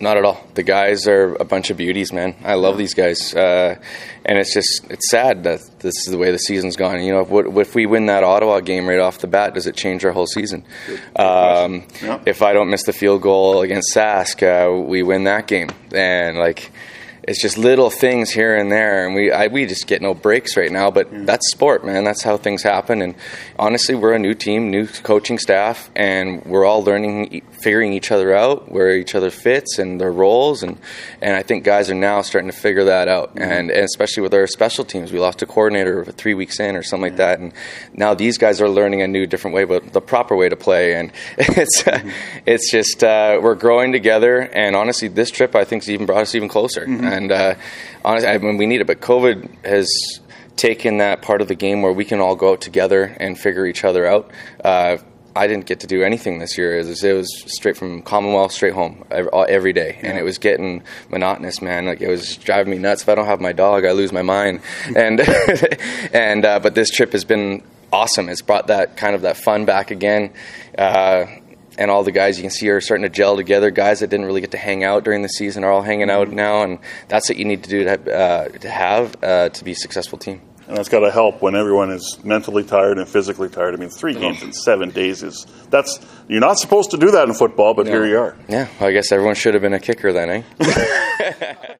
Not at all. The guys are a bunch of beauties, man. I love these guys, uh, and it's just it's sad that this is the way the season's gone. You know, what, if we win that Ottawa game right off the bat, does it change our whole season? Um, Yeah. If I don't miss the field goal against Sask, uh, we win that game, and like. It's just little things here and there, and we I, we just get no breaks right now. But that's sport, man. That's how things happen. And honestly, we're a new team, new coaching staff, and we're all learning, figuring each other out, where each other fits and their roles. And and I think guys are now starting to figure that out. And, and especially with our special teams, we lost a coordinator three weeks in or something like that, and now these guys are learning a new, different way, but the proper way to play. And it's uh, it's just uh, we're growing together. And honestly, this trip I think has even brought us even closer. And uh, honestly, I mean, we need it. But COVID has taken that part of the game where we can all go out together and figure each other out. Uh, I didn't get to do anything this year. It was, it was straight from Commonwealth straight home every, day, and it was getting monotonous, man. Like it was driving me nuts. If I don't have my dog, I lose my mind. and and uh, but this trip has been awesome. It's brought that kind of that fun back again. Uh, and all the guys you can see are starting to gel together. Guys that didn't really get to hang out during the season are all hanging out now, and that's what you need to do to have, uh, to, have uh, to be a successful team. And that's got to help when everyone is mentally tired and physically tired. I mean, three games in seven days is that's you're not supposed to do that in football, but here you are. Yeah, well, I guess everyone should have been a kicker then, eh?